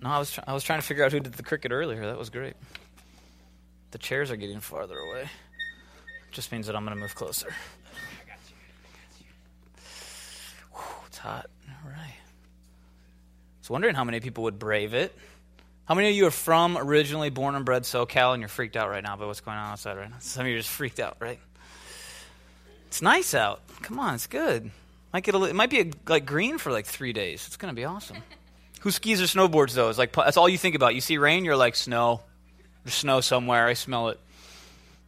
No, I was, I was trying to figure out who did the cricket earlier. That was great. The chairs are getting farther away. Just means that I'm to move closer. Whew, it's hot. All right. I was wondering how many people would brave it. How many of you are from originally born and bred SoCal and you're freaked out right now by what's going on outside right now? Some of you are just freaked out, right? It's nice out. Come on, it's good. Might get a, it might be a, like green for like three days. It's to be awesome. Who skis or snowboards though? It's like that's all you think about. You see rain, you're like snow. There's snow somewhere. I smell it.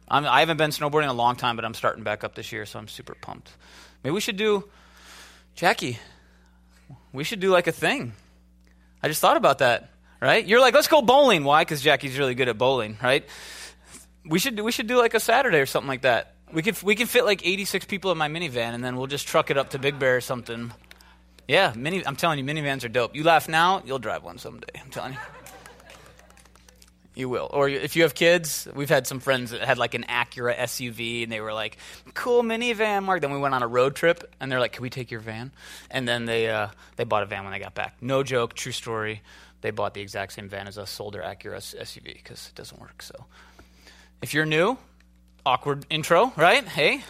I'm, I haven't been snowboarding in a long time, but I'm starting back up this year, so I'm super pumped. Maybe we should do, Jackie. We should do like a thing. I just thought about that. Right? You're like, let's go bowling. Why? Because Jackie's really good at bowling. Right? We should we should do like a Saturday or something like that. We could we can fit like 86 people in my minivan, and then we'll just truck it up to Big Bear or something. Yeah, mini. I'm telling you, minivans are dope. You laugh now, you'll drive one someday. I'm telling you. You will. Or if you have kids, we've had some friends that had like an Acura SUV and they were like, cool minivan, Mark. Then we went on a road trip and they're like, can we take your van? And then they, uh, they bought a van when they got back. No joke, true story. They bought the exact same van as us, sold their Acura SUV because it doesn't work. So if you're new, awkward intro, right? Hey,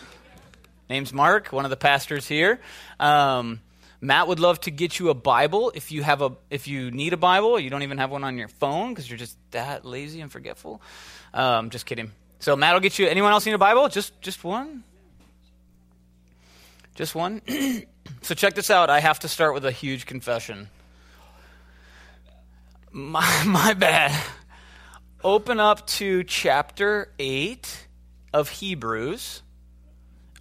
name's Mark, one of the pastors here. Um, Matt would love to get you a Bible if you have a if you need a Bible. You don't even have one on your phone because you're just that lazy and forgetful. Um, just kidding. So Matt will get you. Anyone else need a Bible? Just just one. Just one. so check this out. I have to start with a huge confession. My my bad. Open up to chapter eight of Hebrews.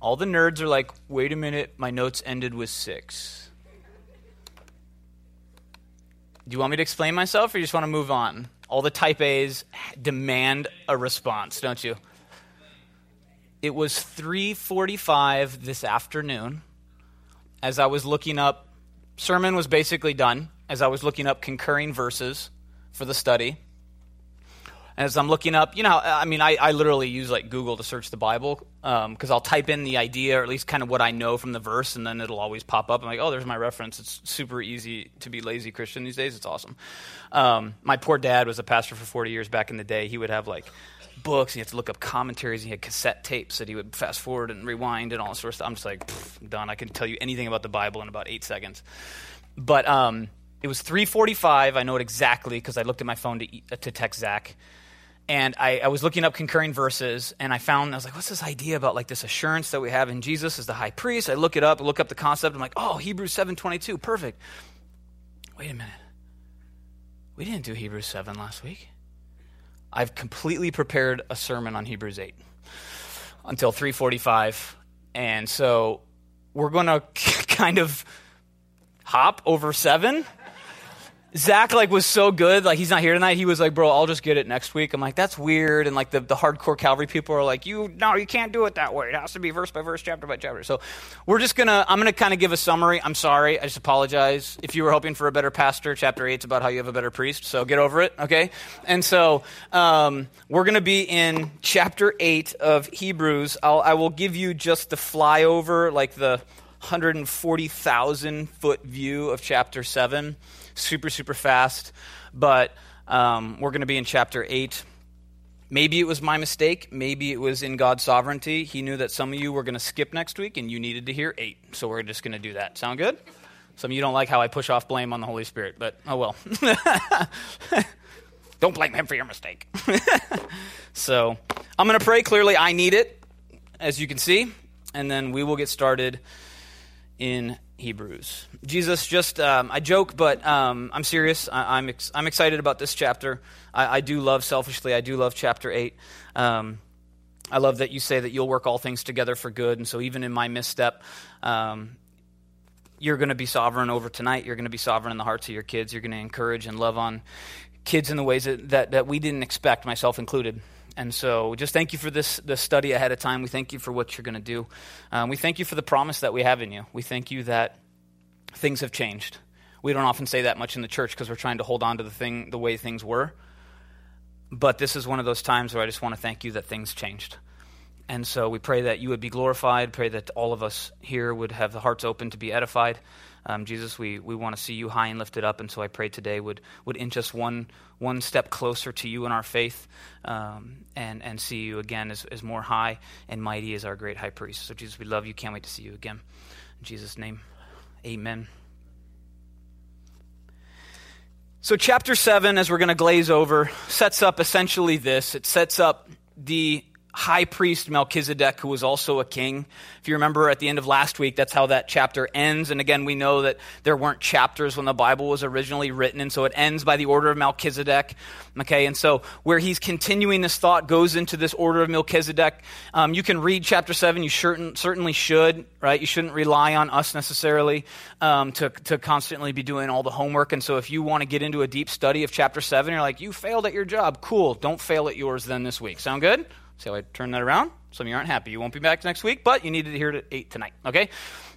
All the nerds are like, wait a minute, my notes ended with six. Do you want me to explain myself or you just want to move on? All the type A's demand a response, don't you? It was 3:45 this afternoon as I was looking up sermon was basically done as I was looking up concurring verses for the study. As I'm looking up, you know, I mean, I, I literally use like Google to search the Bible because um, I'll type in the idea or at least kind of what I know from the verse, and then it'll always pop up. I'm like, oh, there's my reference. It's super easy to be lazy Christian these days. It's awesome. Um, my poor dad was a pastor for 40 years back in the day. He would have like books, and he had to look up commentaries. And he had cassette tapes that he would fast forward and rewind and all sorts of stuff. I'm just like, done. I can tell you anything about the Bible in about eight seconds. But um, it was 3:45. I know it exactly because I looked at my phone to, to text Zach and I, I, was looking up concurring verses and i found i was like what's this idea about like this assurance that we have in jesus as the high priest? I look it up I look up the concept. I'm like oh hebrews 7.22 perfect. Wait a minute. We didn't do hebrews 7 last week. I've completely prepared a sermon on hebrews 8 until 3.45 and so we're going to kind of hop over 7 Zach like was so good, like he's not here tonight. He was like, "Bro, I'll just get it next week." I'm like, "That's weird." And like the, the hardcore Calvary people are like, "You no, you can't do it that way. It has to be verse by verse, chapter by chapter." So we're just gonna, I'm gonna kind of give a summary. I'm sorry, I just apologize. If you were hoping for a better pastor, chapter eight's about how you have a better priest. So get over it, okay? And so um, we're gonna be in chapter eight of Hebrews. I'll, I will give you just the flyover, like the 140,000 foot view of chapter seven super, super fast. But um, we're going to be in chapter 8. Maybe it was my mistake. Maybe it was in God's sovereignty. He knew that some of you were going to skip next week and you needed to hear 8. So we're just going to do that. Sound good? Some of you don't like how I push off blame on the Holy Spirit, but oh well. don't blame him for your mistake. so I'm going to pray. Clearly, I need it, as you can see. And then we will get started in Hebrews. Jesus, just, um, I joke, but um, I'm serious. I, am ex- I'm excited about this chapter. I, I, do love, selfishly, I do love chapter 8. Um, I love that you say that you'll work all things together for good. And so, even in my misstep, um, you're going to be sovereign over tonight. You're going to be sovereign in the hearts of your kids. You're going to encourage and love on kids in the ways that, that, that we didn't expect, myself included. And so just thank you for this, this study ahead of time. We thank you for what you're going to do. Um, we thank you for the promise that we have in you. We thank you that things have changed. We don't often say that much in the church because we're trying to hold on to the thing the way things were. But this is one of those times where I just want to thank you that things changed. And so we pray that you would be glorified, pray that all of us here would have the hearts open to be edified. Um, Jesus, we, we want to see you high and lifted up, and so I pray today would, would inch us one, one step closer to you in our faith um, and, and see you again as, as more high and mighty as our great high priest. So, Jesus, we love you. Can't wait to see you again. In Jesus' name, amen. So, chapter 7, as we're going to glaze over, sets up essentially this it sets up the high priest Melchizedek, who was also a king. If you remember at the end of last week, that's how that chapter ends. And again, we know that there weren't chapters when the Bible was originally written, and so it ends by the order of Melchizedek. Okay, and so where he's continuing this thought goes into this order of Melchizedek. Um, you can read chapter 7, you certain, certainly should, right? You shouldn't rely on us necessarily um, to, to constantly be doing all the homework. And so if you want to get into a deep study of chapter 7, you're like, you failed at your job. Cool. Don't fail at yours then this week. Sound good? See how I turn that around? Some of you aren't happy. You won't be back next week, but you needed to hear it at 8 tonight, okay?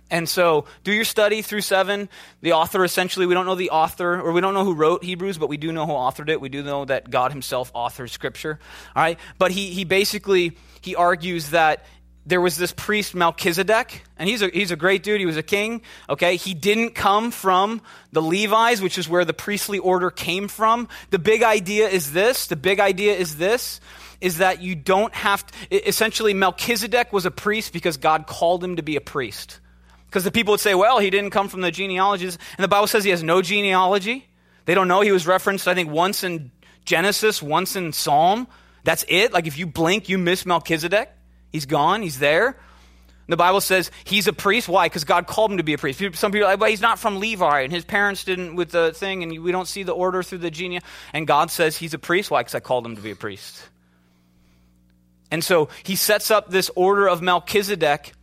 And so do your study through 7. The author, essentially, we don't know the author, or we don't know who wrote Hebrews, but we do know who authored it. We do know that God himself authored Scripture, all right? But he, he basically, he argues that there was this priest Melchizedek, and he's a, he's a great dude. He was a king. Okay, he didn't come from the Levites, which is where the priestly order came from. The big idea is this. The big idea is this: is that you don't have to, essentially, Melchizedek was a priest because God called him to be a priest. Because the people would say, well, he didn't come from the genealogies. And the Bible says he has no genealogy. They don't know. He was referenced, I think, once in Genesis, once in Psalm. That's it. Like if you blink, you miss Melchizedek. He's gone, he's there. The Bible says he's a priest. Why? Because God called him to be a priest. Some people are like, well, he's not from Levi, and his parents didn't with the thing, and we don't see the order through the genia. And God says he's a priest. Why? Because I called him to be a priest. And so he sets up this order of Melchizedek.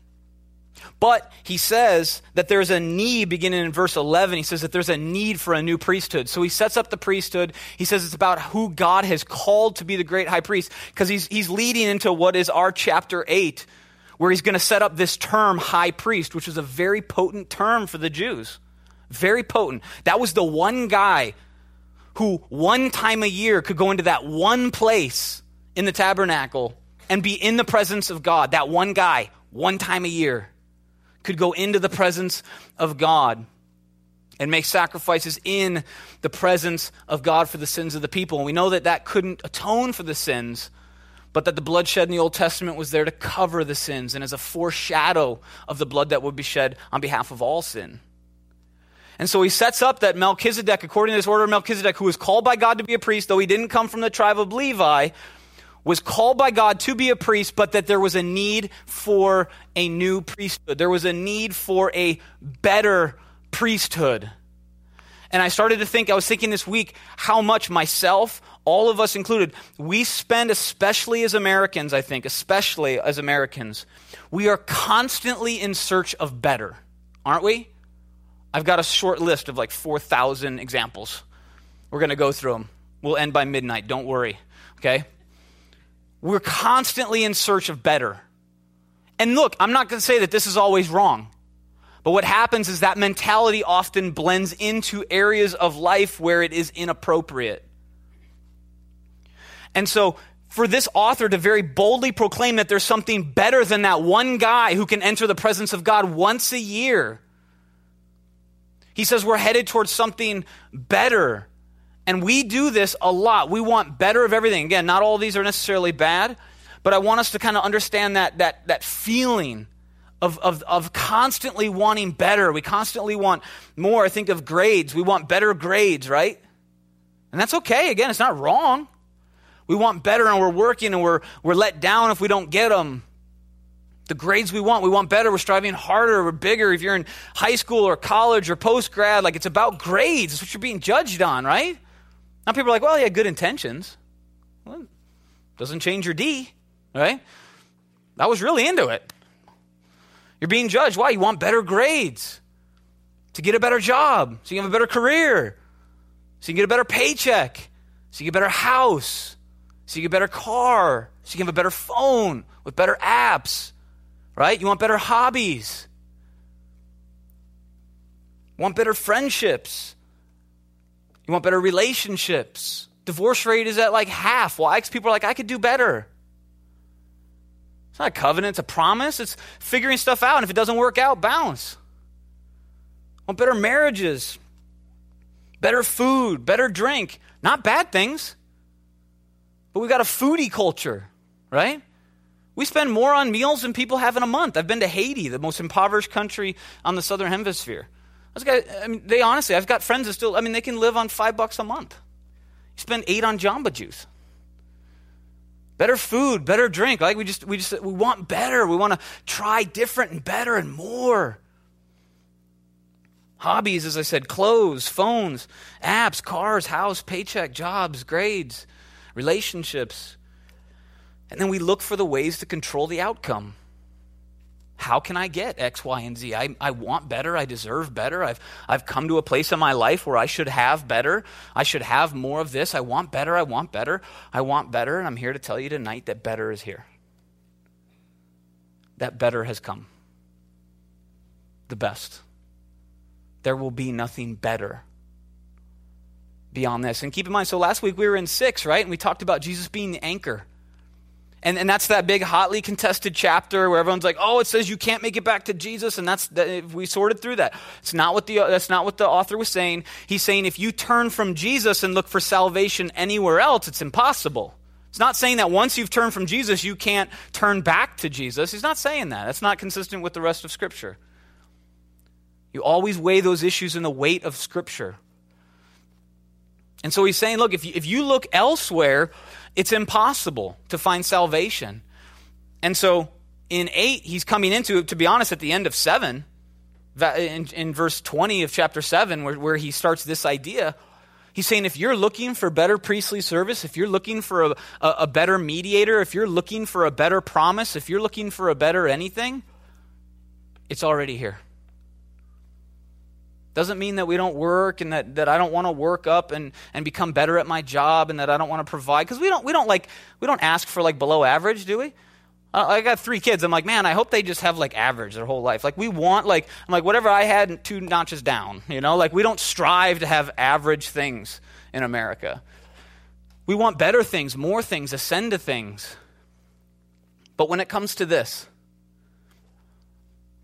But he says that there's a need, beginning in verse 11, he says that there's a need for a new priesthood. So he sets up the priesthood. He says it's about who God has called to be the great high priest, because he's, he's leading into what is our chapter 8, where he's going to set up this term, high priest, which was a very potent term for the Jews. Very potent. That was the one guy who, one time a year, could go into that one place in the tabernacle and be in the presence of God. That one guy, one time a year, could go into the presence of God and make sacrifices in the presence of God for the sins of the people. And we know that that couldn't atone for the sins, but that the blood shed in the Old Testament was there to cover the sins and as a foreshadow of the blood that would be shed on behalf of all sin. And so he sets up that Melchizedek, according to this order of Melchizedek, who was called by God to be a priest, though he didn't come from the tribe of Levi, was called by God to be a priest, but that there was a need for a new priesthood. There was a need for a better priesthood. And I started to think, I was thinking this week, how much myself, all of us included, we spend, especially as Americans, I think, especially as Americans, we are constantly in search of better, aren't we? I've got a short list of like 4,000 examples. We're going to go through them. We'll end by midnight, don't worry, okay? We're constantly in search of better. And look, I'm not going to say that this is always wrong. But what happens is that mentality often blends into areas of life where it is inappropriate. And so, for this author to very boldly proclaim that there's something better than that one guy who can enter the presence of God once a year, he says we're headed towards something better. And we do this a lot. We want better of everything. Again, not all of these are necessarily bad, but I want us to kind of understand that, that, that feeling of, of, of constantly wanting better. We constantly want more. I think of grades. We want better grades, right? And that's okay. Again, it's not wrong. We want better and we're working and we're, we're let down if we don't get them. The grades we want, we want better. We're striving harder. We're bigger. If you're in high school or college or post grad, like it's about grades. It's what you're being judged on, right? Now people are like, well, he had good intentions. Well, doesn't change your D, right? I was really into it. You're being judged. Why? You want better grades to get a better job, so you have a better career, so you can get a better paycheck, so you get a better house, so you get a better car, so you can have a better phone with better apps, right? You want better hobbies, want better friendships, you want better relationships. Divorce rate is at like half. Why? Because people are like, I could do better. It's not a covenant, it's a promise. It's figuring stuff out. And if it doesn't work out, bounce. want better marriages, better food, better drink. Not bad things. But we've got a foodie culture, right? We spend more on meals than people have in a month. I've been to Haiti, the most impoverished country on the southern hemisphere. I, I mean, they honestly, I've got friends that still, I mean, they can live on five bucks a month. You spend eight on Jamba Juice. Better food, better drink. Like we just, we just, we want better. We want to try different and better and more. Hobbies, as I said, clothes, phones, apps, cars, house, paycheck, jobs, grades, relationships. And then we look for the ways to control the outcome. How can I get X, Y, and Z? I, I want better. I deserve better. I've, I've come to a place in my life where I should have better. I should have more of this. I want better. I want better. I want better. And I'm here to tell you tonight that better is here. That better has come. The best there will be nothing better beyond this. And keep in mind, so last week we were in six, right? And we talked about Jesus being the anchor. And, and that's that big, hotly contested chapter where everyone's like, oh, it says you can't make it back to Jesus. And that's, that, we sorted through that. It's not what the, that's not what the author was saying. He's saying if you turn from Jesus and look for salvation anywhere else, it's impossible. It's not saying that once you've turned from Jesus, you can't turn back to Jesus. He's not saying that. That's not consistent with the rest of Scripture. You always weigh those issues in the weight of Scripture. And so he's saying, look, if you, if you look elsewhere, it's impossible to find salvation. And so in 8, he's coming into, to be honest, at the end of 7, in, in verse 20 of chapter 7, where, where he starts this idea, he's saying if you're looking for better priestly service, if you're looking for a, a, a better mediator, if you're looking for a better promise, if you're looking for a better anything, it's already here. Doesn't mean that we don't work and that, that I don't want to work up and, and become better at my job and that I don't want to provide. Because we don't, we don't like, we don't ask for like below average, do we? I got three kids. I'm like, man, I hope they just have like average their whole life. Like we want like, I'm like, whatever I had, two notches down, you know? Like we don't strive to have average things in America. We want better things, more things, ascend to things. But when it comes to this,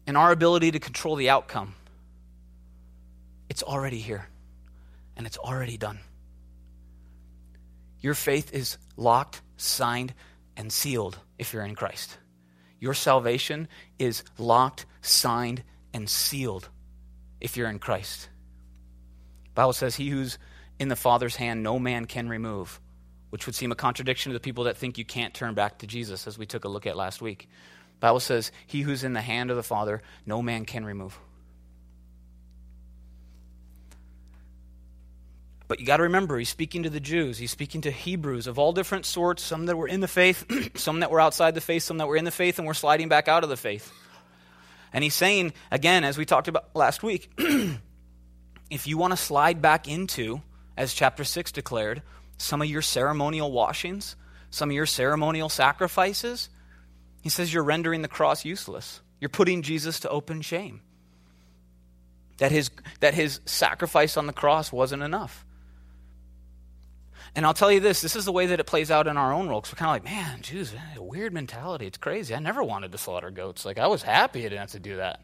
and our ability to control the outcome, it's already here, and it's already done. Your faith is locked, signed, and sealed if you're in Christ. Your salvation is locked, signed, and sealed if you're in Christ. The Bible says, He who's in the Father's hand, no man can remove, which would seem a contradiction to the people that think you can't turn back to Jesus, as we took a look at last week. The Bible says, He who's in the hand of the Father, no man can remove. But you got to remember, he's speaking to the Jews. He's speaking to Hebrews of all different sorts, some that were in the faith, some that were outside the faith, some that were in the faith and were sliding back out of the faith. And he's saying, again, as we talked about last week, if you want to slide back into, as chapter 6 declared, some of your ceremonial washings, some of your ceremonial sacrifices, he says you're rendering the cross useless. You're putting Jesus to open shame. That his, that his sacrifice on the cross wasn't enough. And I'll tell you this this is the way that it plays out in our own world. Because we're kind of like, man, Jews, man, a weird mentality. It's crazy. I never wanted to slaughter goats. Like, I was happy I didn't have to do that.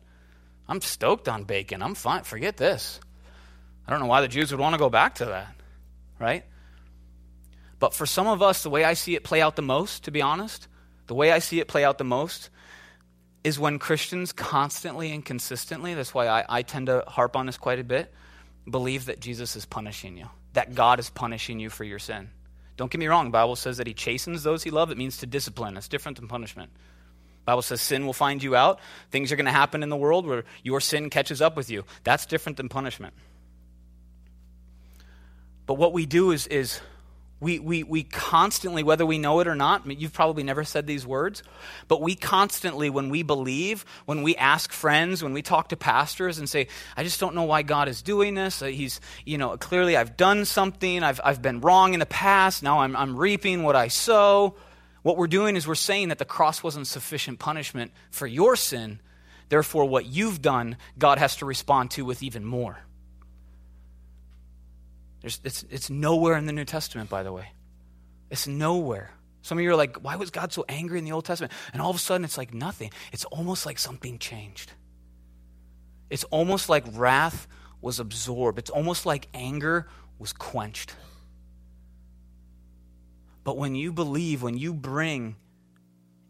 I'm stoked on bacon. I'm fine. Forget this. I don't know why the Jews would want to go back to that, right? But for some of us, the way I see it play out the most, to be honest, the way I see it play out the most is when Christians constantly and consistently, that's why I, I tend to harp on this quite a bit, believe that Jesus is punishing you that God is punishing you for your sin. Don't get me wrong, Bible says that he chastens those he loves. It means to discipline. It's different than punishment. Bible says sin will find you out. Things are going to happen in the world where your sin catches up with you. That's different than punishment. But what we do is, is we, we, we constantly, whether we know it or not, you've probably never said these words, but we constantly, when we believe, when we ask friends, when we talk to pastors and say, I just don't know why God is doing this. Uh, he's, you know, clearly I've done something. I've, I've been wrong in the past. Now I'm, I'm reaping what I sow. What we're doing is we're saying that the cross wasn't sufficient punishment for your sin. Therefore, what you've done, God has to respond to with even more. There's, it's, it's nowhere in the New Testament, by the way. It's nowhere. Some of you are like, why was God so angry in the Old Testament? And all of a sudden, it's like nothing. It's almost like something changed. It's almost like wrath was absorbed, it's almost like anger was quenched. But when you believe, when you bring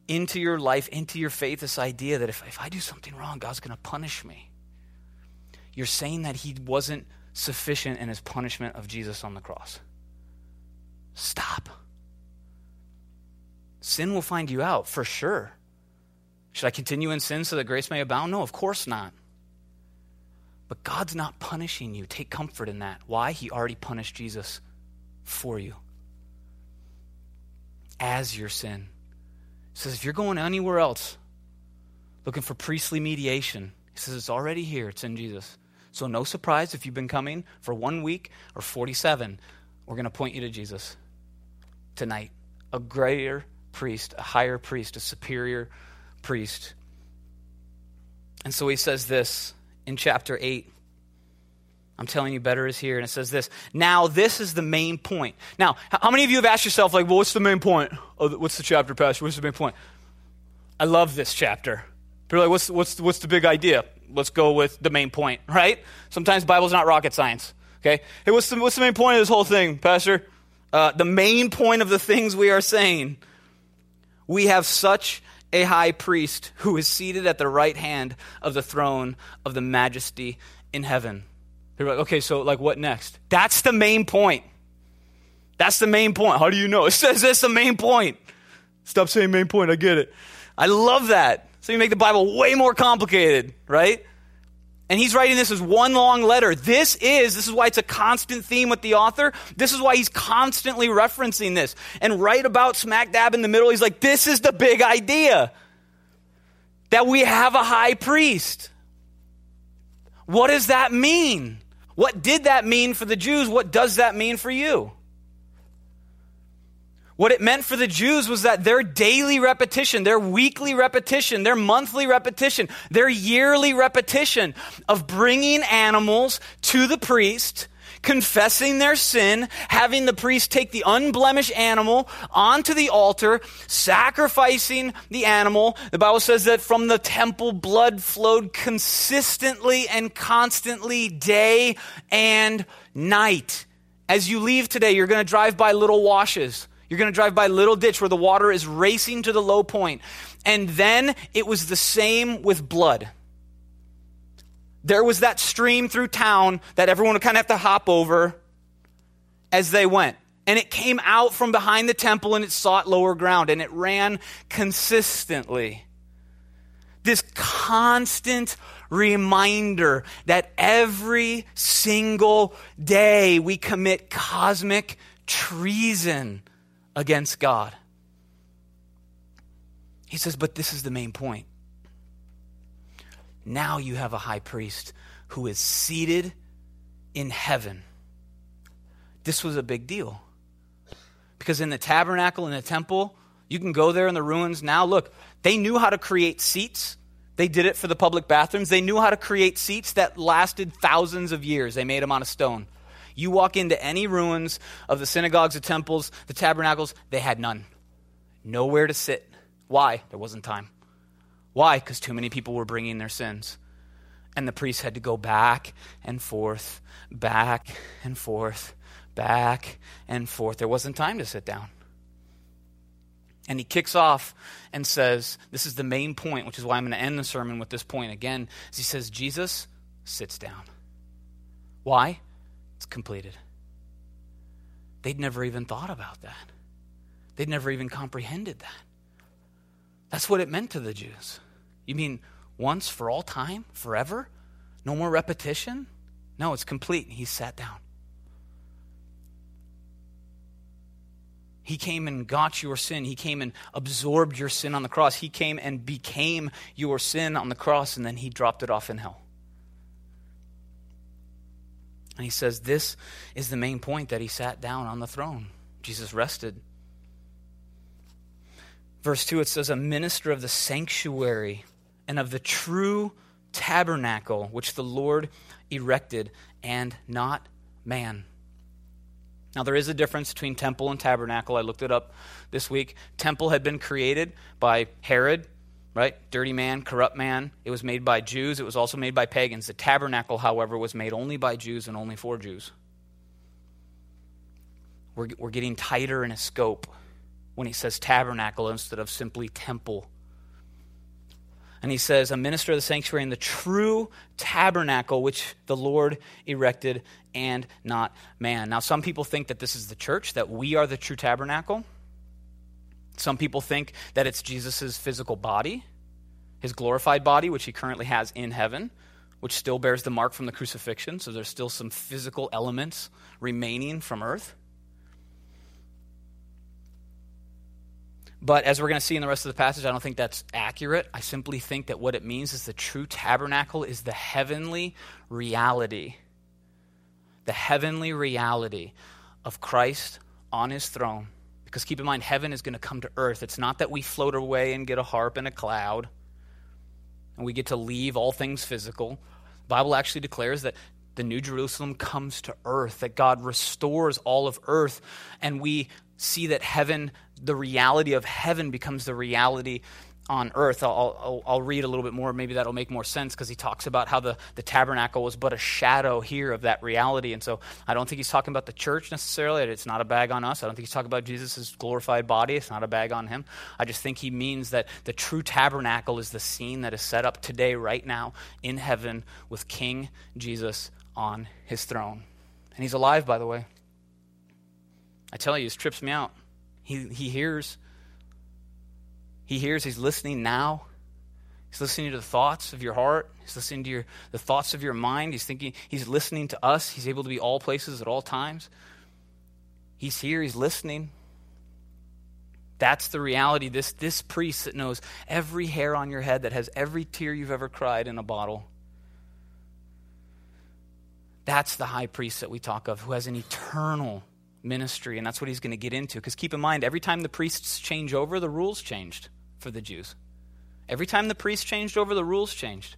into your life, into your faith, this idea that if, if I do something wrong, God's going to punish me, you're saying that He wasn't sufficient in His punishment of Jesus on the cross. Stop. Sin will find you out, for sure. Should I continue in sin so that grace may abound? No, of course not. But God's not punishing you. Take comfort in that. Why? He already punished Jesus for you as your sin. He says, if you're going anywhere else looking for priestly mediation, he says it's already here. It's in Jesus. So, no surprise if you've been coming for one week or 47, we're going to point you to Jesus tonight. A greater priest, a higher priest, a superior priest. And so he says this in chapter 8. I'm telling you, better is here. And it says this. Now, this is the main point. Now, how many of you have asked yourself, like, well, what's the main point? Oh, what's the chapter, Pastor? What's the main point? I love this chapter. People are like, what's, what's, what's the big idea? Let's go with the main point, right? Sometimes Bible's not rocket science, okay? Hey, what's the, what's the main point of this whole thing, Pastor? Uh, the main point of the things we are saying. We have such a high priest who is seated at the right hand of the throne of the majesty in heaven. They're like, okay, so like what next? That's the main point. That's the main point. How do you know? It says that's the main point. Stop saying main point. I get it. I love that. So you make the Bible way more complicated, right? And he's writing this as one long letter. This is, this is why it's a constant theme with the author. This is why he's constantly referencing this. And right about smack dab in the middle, he's like, this is the big idea that we have a high priest. What does that mean? What did that mean for the Jews? What does that mean for you? What it meant for the Jews was that their daily repetition, their weekly repetition, their monthly repetition, their yearly repetition of bringing animals to the priest, confessing their sin, having the priest take the unblemished animal onto the altar, sacrificing the animal. The Bible says that from the temple, blood flowed consistently and constantly, day and night. As you leave today, you're going to drive by little washes you're going to drive by a little ditch where the water is racing to the low point. And then it was the same with blood. There was that stream through town that everyone would kind of have to hop over as they went. And it came out from behind the temple and it sought lower ground and it ran consistently. This constant reminder that every single day we commit cosmic treason against God. He says, but this is the main point. Now you have a high priest who is seated in heaven. This was a big deal. Because in the tabernacle, in the temple, you can go there in the ruins now. Look, they knew how to create seats. They did it for the public bathrooms. They knew how to create seats that lasted thousands of years. They made them out of stone. You walk into any ruins of the synagogues, the temples, the tabernacles, they had none. Nowhere to sit. Why? There wasn't time. Why? Because too many people were bringing their sins. And the priests had to go back and forth, back and forth, back and forth. There wasn't time to sit down. And he kicks off and says, This is the main point, which is why I'm going to end the sermon with this point again. he says, Jesus sits down. Why? Completed. They'd never even thought about that. They'd never even comprehended that. That's what it meant to the Jews. You mean once for all time, forever? No more repetition? No, it's complete. And He sat down. He came and got your sin. He came and absorbed your sin on the cross. He came and became your sin on the cross, and then he dropped it off in hell. And he says this is the main point that he sat down on the throne. Jesus rested. Verse 2 it says, A minister of the sanctuary and of the true tabernacle which the Lord erected, and not man. Now, there is a difference between temple and tabernacle. I looked it up this week. Temple had been created by Herod right? Dirty man, corrupt man. It was made by Jews, it was also made by pagans. The tabernacle, however, was made only by Jews and only for Jews. We're, we're getting tighter in a scope when he says tabernacle instead of simply temple. And he says, a minister of the sanctuary in the true tabernacle which the Lord erected and not man. Now, some people think that this is the church, that we are the true tabernacle. Some people think that it's Jesus' physical body, his glorified body, which he currently has in heaven, which still bears the mark from the crucifixion. So there's still some physical elements remaining from earth. But as we're going to see in the rest of the passage, I don't think that's accurate. I simply think that what it means is the true tabernacle is the heavenly reality. The heavenly reality of Christ on his throne because keep in mind, heaven is going to come to earth. It's not that we float away and get a harp and a cloud and we get to leave all things physical. The Bible actually declares that the New Jerusalem comes to earth, that God restores all of earth, and we see that heaven, the reality of heaven, becomes the reality on earth. I'll, I'll, I'll, read a little bit more. Maybe that'll make more sense because he talks about how the, the tabernacle was but a shadow here of that reality. And so I don't think he's talking about the church necessarily. It's not a bag on us. I don't think he's talking about Jesus' glorified body. It's not a bag on him. I just think he means that the true tabernacle is the scene that is set up today, right now, in heaven with King Jesus on his throne. And he's alive, by the way. I tell you, this trips me out. He, he hears he hears, He's listening now. He's listening to the thoughts of your heart. He's listening to your, the thoughts of your mind. He's thinking, He's listening to us. He's able to be all places at all times. He's here, He's listening. That's the reality. This, this priest that knows every hair on your head, that has every tear you've ever cried in a bottle. That's the high priest that we talk of, who has an eternal ministry, and that's what he's going to get into. Because keep in mind, every time the priests change over, the rules changed for the Jews. Every time the priests changed over, the rules changed.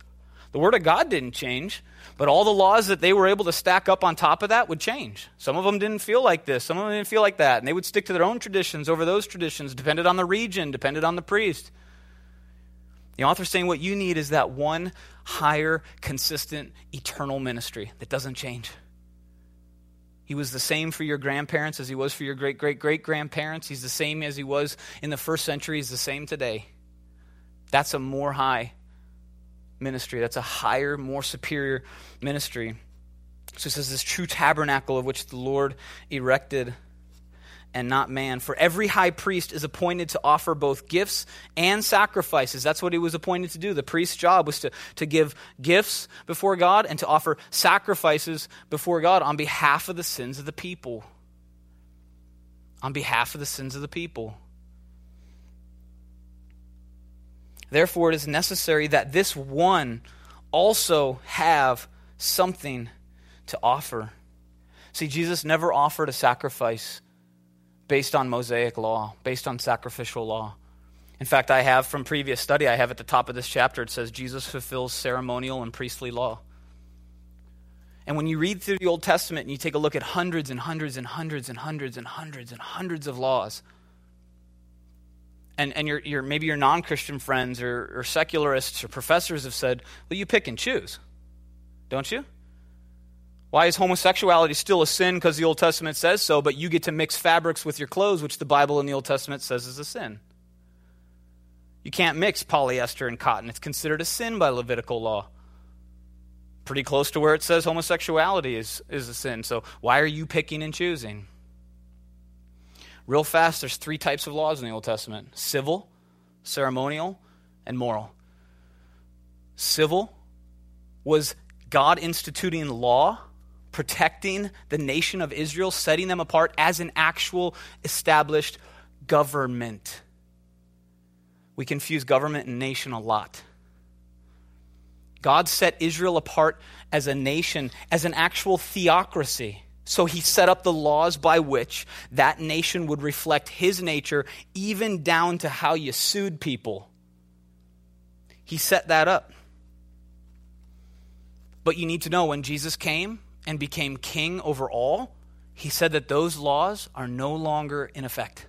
The Word of God didn't change, but all the laws that they were able to stack up on top of that would change. Some of them didn't feel like this, some of them didn't feel like that, and they would stick to their own traditions over those traditions, depended on the region, depended on the priest. The author's saying what you need is that one higher, consistent, eternal ministry that doesn't change. He was the same for your grandparents as he was for your great great great grandparents. He's the same as he was in the first century. He's the same today. That's a more high ministry. That's a higher, more superior ministry. So it says this true tabernacle of which the Lord erected and not man. For every high priest is appointed to offer both gifts and sacrifices. That's what he was appointed to do. The priest's job was to, to give gifts before God and to offer sacrifices before God on behalf of the sins of the people. On behalf of the sins of the people. Therefore, it is necessary that this one also have something to offer. See, Jesus never offered a sacrifice based on Mosaic law, based on sacrificial law. In fact, I have from previous study, I have at the top of this chapter, it says Jesus fulfills ceremonial and priestly law. And when you read through the Old Testament and you take a look at hundreds and hundreds and hundreds and hundreds and hundreds and hundreds of laws, and, and your, maybe your non Christian friends or, or secularists or professors have said, well, you pick and choose, don't you? Why is homosexuality still a sin? Because the Old Testament says so, but you get to mix fabrics with your clothes, which the Bible in the Old Testament says is a sin. You can't mix polyester and cotton. It's considered a sin by Levitical law. Pretty close to where it says homosexuality is, is a sin. So why are you picking and choosing? Real fast, there's three types of laws in the Old Testament civil, ceremonial, and moral. Civil was God instituting law protecting the nation of Israel, setting them apart as an actual established government. We confuse government and nation a lot. God set Israel apart as a nation, as an actual theocracy. So he set up the laws by which that nation would reflect his nature, even down to how you sued people. He set that up. But you need to know when Jesus came, and became king over all, he said that those laws are no longer in effect.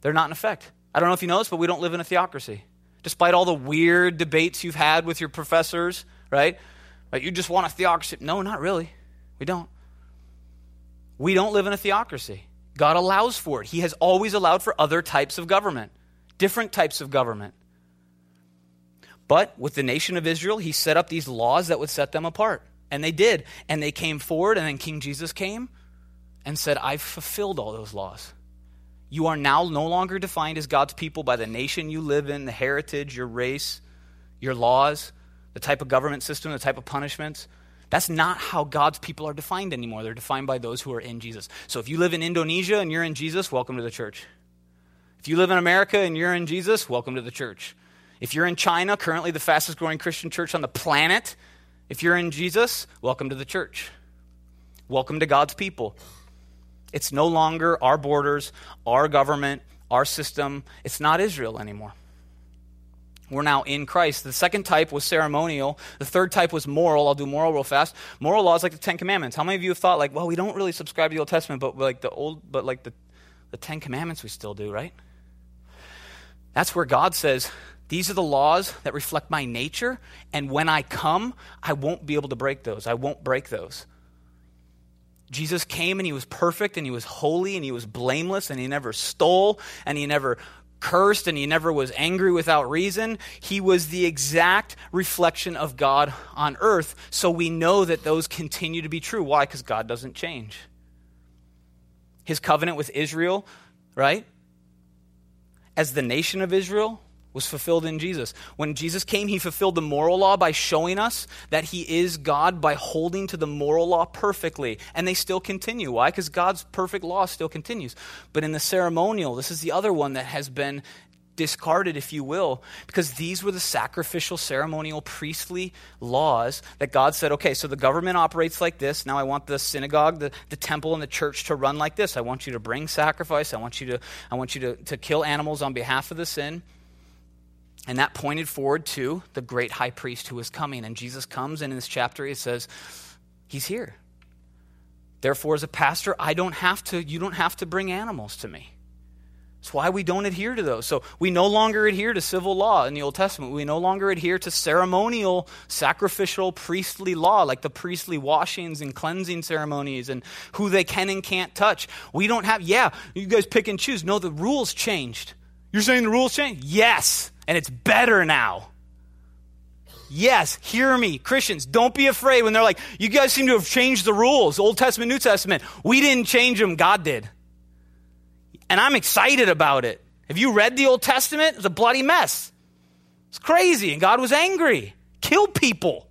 They're not in effect. I don't know if you know this, but we don't live in a theocracy. despite all the weird debates you've had with your professors, right? Like you just want a theocracy. No, not really. We don't. We don't live in a theocracy. God allows for it. He has always allowed for other types of government, different types of government. But with the nation of Israel, he set up these laws that would set them apart. And they did. And they came forward, and then King Jesus came and said, I've fulfilled all those laws. You are now no longer defined as God's people by the nation you live in, the heritage, your race, your laws, the type of government system, the type of punishments. That's not how God's people are defined anymore. They're defined by those who are in Jesus. So if you live in Indonesia and you're in Jesus, welcome to the church. If you live in America and you're in Jesus, welcome to the church. If you're in China, currently the fastest growing Christian church on the planet, if you're in Jesus, welcome to the church. Welcome to God's people. It's no longer our borders, our government, our system. It's not Israel anymore. We're now in Christ. The second type was ceremonial. The third type was moral. I'll do moral real fast. Moral law is like the Ten Commandments. How many of you have thought like, well, we don't really subscribe to the Old Testament, but like the old, but like the, the Ten Commandments we still do, right? That's where God says, these are the laws that reflect my nature, and when I come, I won't be able to break those. I won't break those. Jesus came and he was perfect and he was holy and he was blameless and he never stole and he never cursed and he never was angry without reason. He was the exact reflection of God on earth. So we know that those continue to be true. Why? Because God doesn't change. His covenant with Israel, right? As the nation of Israel, was fulfilled in Jesus. When Jesus came, he fulfilled the moral law by showing us that he is God by holding to the moral law perfectly. And they still continue. Why? Because God's perfect law still continues. But in the ceremonial, this is the other one that has been discarded, if you will, because these were the sacrificial, ceremonial, priestly laws that God said, okay, so the government operates like this. Now I want the synagogue, the, the temple, and the church to run like this. I want you to bring sacrifice. I want you to, I want you to, to kill animals on behalf of the sin. And that pointed forward to the great high priest who was coming. And Jesus comes, and in this chapter, he says, He's here. Therefore, as a pastor, I don't have to, you don't have to bring animals to me. That's why we don't adhere to those. So we no longer adhere to civil law in the Old Testament. We no longer adhere to ceremonial, sacrificial, priestly law, like the priestly washings and cleansing ceremonies and who they can and can't touch. We don't have, yeah, you guys pick and choose. No, the rules changed. You're saying the rules change? Yes and it's better now. Yes, hear me. Christians, don't be afraid when they're like, you guys seem to have changed the rules, Old Testament, New Testament. We didn't change them, God did. And I'm excited about it. Have you read the Old Testament? It's a bloody mess. It's crazy, and God was angry. Killed people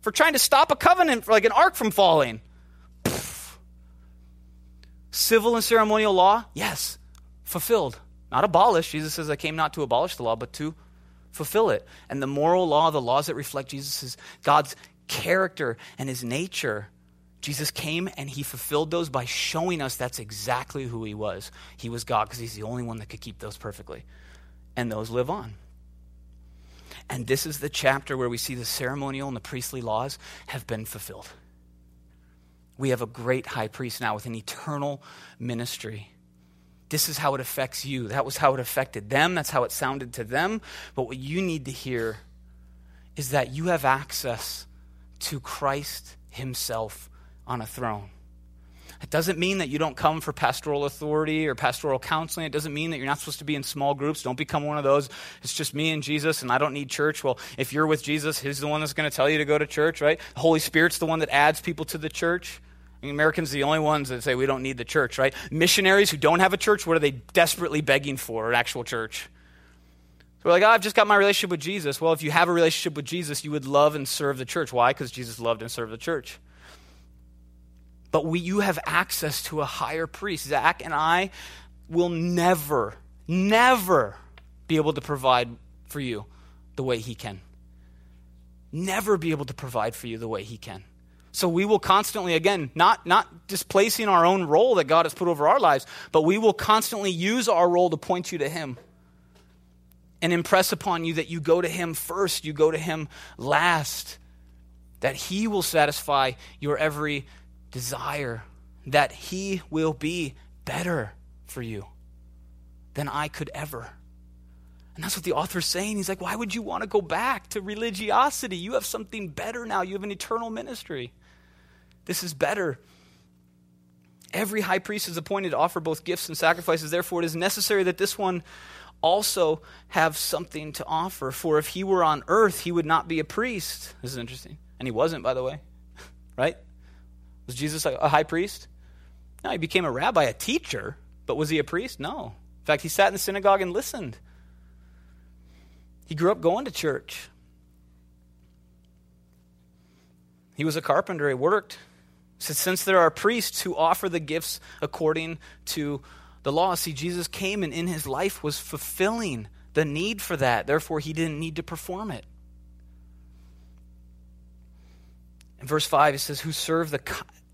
for trying to stop a covenant, like an ark from falling. Pfft. Civil and ceremonial law, yes, fulfilled. Not abolish. Jesus says, I came not to abolish the law, but to fulfill it. And the moral law, the laws that reflect Jesus' God's character and his nature, Jesus came and he fulfilled those by showing us that's exactly who he was. He was God because he's the only one that could keep those perfectly. And those live on. And this is the chapter where we see the ceremonial and the priestly laws have been fulfilled. We have a great high priest now with an eternal ministry this is how it affects you. That was how it affected them. That's how it sounded to them. But what you need to hear is that you have access to Christ Himself on a throne. It doesn't mean that you don't come for pastoral authority or pastoral counseling. It doesn't mean that you're not supposed to be in small groups. Don't become one of those. It's just me and Jesus, and I don't need church. Well, if you're with Jesus, He's the one that's going to tell you to go to church, right? The Holy Spirit's the one that adds people to the church. Americans are the only ones that say we don't need the church, right? Missionaries who don't have a church, what are they desperately begging for? An actual church. So we're like, oh, I've just got my relationship with Jesus. Well, if you have a relationship with Jesus, you would love and serve the church. Why? Because Jesus loved and served the church. But we, you have access to a higher priest. Zach and I will never, never be able to provide for you the way he can. Never be able to provide for you the way he can. So we will constantly, again, not, not displacing our own role that God has put over our lives, but we will constantly use our role to point you to Him and impress upon you that you go to Him first, you go to Him last, that He will satisfy your every desire, that He will be better for you than I could ever. And that's what the author's saying. He's like, why would you want to go back to religiosity? You have something better now. You have an eternal ministry. This is better. Every high priest is appointed to offer both gifts and sacrifices. Therefore, it is necessary that this one also have something to offer. For if he were on earth, he would not be a priest. This is interesting. And he wasn't, by the way. right? Was Jesus a high priest? No, he became a rabbi, a teacher. But was he a priest? No. In fact, he sat in the synagogue and listened. He grew up going to church. He was a carpenter, he worked. So since there are priests who offer the gifts according to the law, see, Jesus came and in his life was fulfilling the need for that. Therefore, he didn't need to perform it. In verse 5, he says, Who serve the,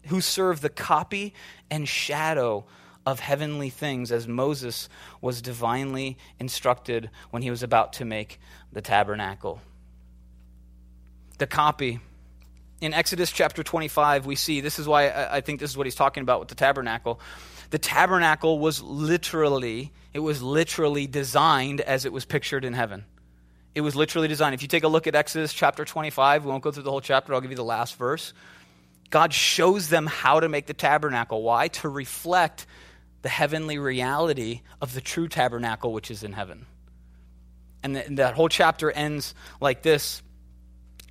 who serve the copy and shadow of heavenly things, as Moses was divinely instructed when he was about to make the tabernacle. The copy. In Exodus chapter 25, we see this is why I think this is what he's talking about with the tabernacle. The tabernacle was literally, it was literally designed as it was pictured in heaven. It was literally designed. If you take a look at Exodus chapter 25, we won't go through the whole chapter, I'll give you the last verse. God shows them how to make the tabernacle. Why? To reflect the heavenly reality of the true tabernacle which is in heaven. And, and that whole chapter ends like this.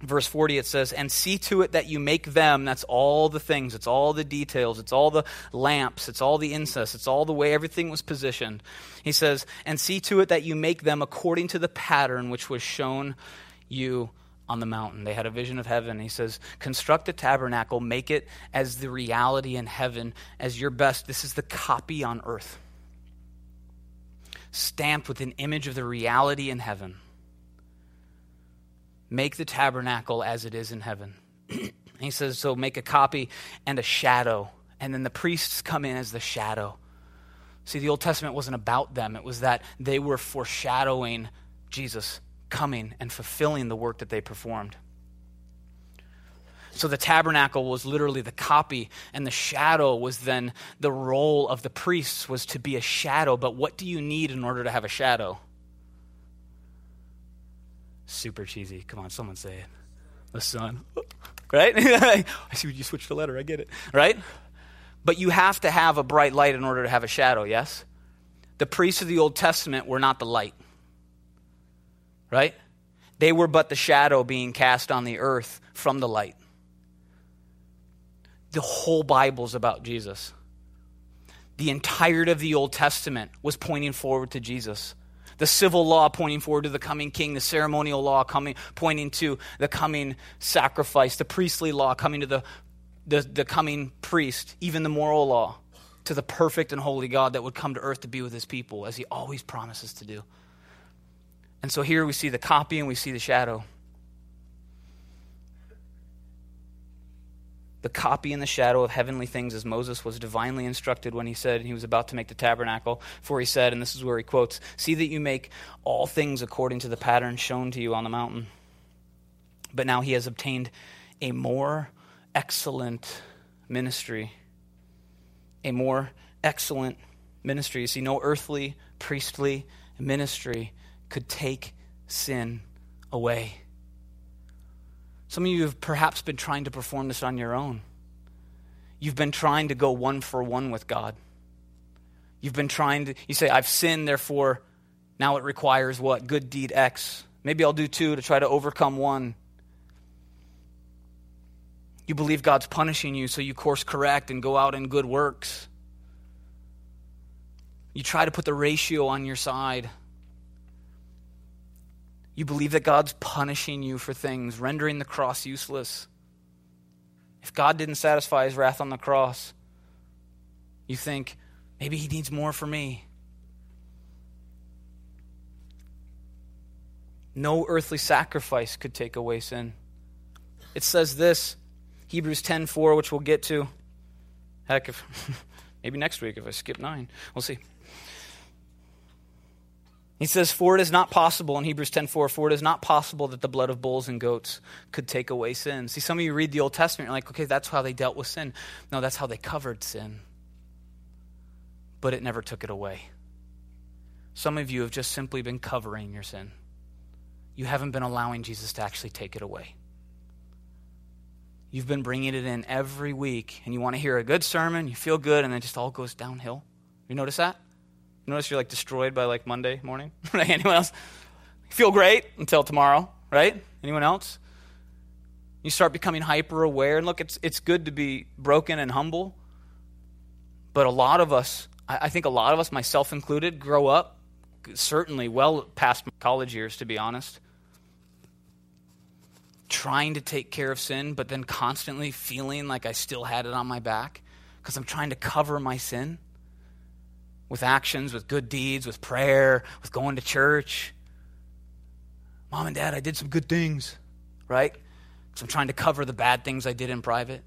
Verse 40, it says, And see to it that you make them, that's all the things, it's all the details, it's all the lamps, it's all the incense, it's all the way everything was positioned. He says, And see to it that you make them according to the pattern which was shown you on the mountain. They had a vision of heaven. He says, Construct a tabernacle, make it as the reality in heaven, as your best. This is the copy on earth, stamped with an image of the reality in heaven. Make the tabernacle as it is in heaven. he says, So make a copy and a shadow. And then the priests come in as the shadow. See, the Old Testament wasn't about them, it was that they were foreshadowing Jesus coming and fulfilling the work that they performed. So the tabernacle was literally the copy, and the shadow was then the role of the priests was to be a shadow. But what do you need in order to have a shadow? Super cheesy. Come on, someone say it. The sun. Right? I see you switched the letter. I get it. Right? But you have to have a bright light in order to have a shadow, yes? The priests of the Old Testament were not the light right? They were but the shadow being cast on the earth from the light. The whole Bible's about Jesus. The entirety of the Old Testament was pointing forward to Jesus. The civil law pointing forward to the coming king, the ceremonial law coming, pointing to the coming sacrifice, the priestly law coming to the, the, the coming priest, even the moral law to the perfect and holy God that would come to earth to be with his people, as he always promises to do. And so here we see the copy and we see the shadow. The copy and the shadow of heavenly things, as Moses was divinely instructed when he said he was about to make the tabernacle. For he said, and this is where he quotes See that you make all things according to the pattern shown to you on the mountain. But now he has obtained a more excellent ministry. A more excellent ministry. You see, no earthly, priestly ministry could take sin away. Some of you have perhaps been trying to perform this on your own. You've been trying to go one for one with God. You've been trying to, you say, I've sinned, therefore now it requires what? Good deed X. Maybe I'll do two to try to overcome one. You believe God's punishing you, so you course correct and go out in good works. You try to put the ratio on your side. You believe that God's punishing you for things, rendering the cross useless. If God didn't satisfy his wrath on the cross, you think, maybe he needs more for me. No earthly sacrifice could take away sin. It says this, Hebrews 10:4, which we'll get to. Heck, if, maybe next week if I skip 9. We'll see. He says, For it is not possible, in Hebrews 10 4, for it is not possible that the blood of bulls and goats could take away sin. See, some of you read the Old Testament, you're like, okay, that's how they dealt with sin. No, that's how they covered sin. But it never took it away. Some of you have just simply been covering your sin. You haven't been allowing Jesus to actually take it away. You've been bringing it in every week, and you want to hear a good sermon, you feel good, and then it just all goes downhill. You notice that? Notice you're like destroyed by like Monday morning? right? Anyone else? Feel great until tomorrow, right? Anyone else? You start becoming hyper aware. And look, it's, it's good to be broken and humble. But a lot of us, I, I think a lot of us, myself included, grow up, certainly well past my college years, to be honest, trying to take care of sin, but then constantly feeling like I still had it on my back because I'm trying to cover my sin with actions, with good deeds, with prayer, with going to church. Mom and dad, I did some good things, right? So I'm trying to cover the bad things I did in private.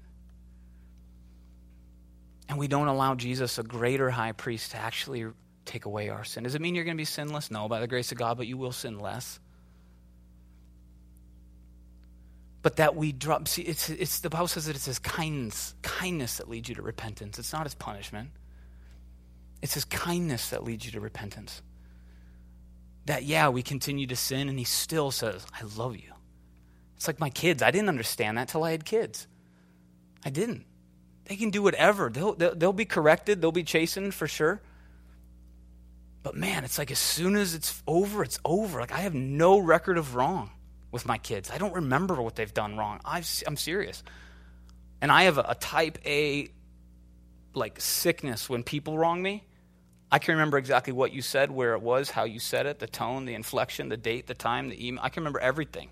And we don't allow Jesus, a greater high priest, to actually take away our sin. Does it mean you're going to be sinless? No, by the grace of God, but you will sin less. But that we drop, see, it's, it's the Bible says that it's his kindness, kindness that leads you to repentance. It's not his punishment. It's his kindness that leads you to repentance. That, yeah, we continue to sin, and he still says, I love you. It's like my kids. I didn't understand that till I had kids. I didn't. They can do whatever. They'll, they'll, they'll be corrected, they'll be chastened for sure. But man, it's like as soon as it's over, it's over. Like I have no record of wrong with my kids. I don't remember what they've done wrong. i am serious. And I have a, a type A like sickness when people wrong me. I can remember exactly what you said, where it was, how you said it, the tone, the inflection, the date, the time, the email. I can remember everything.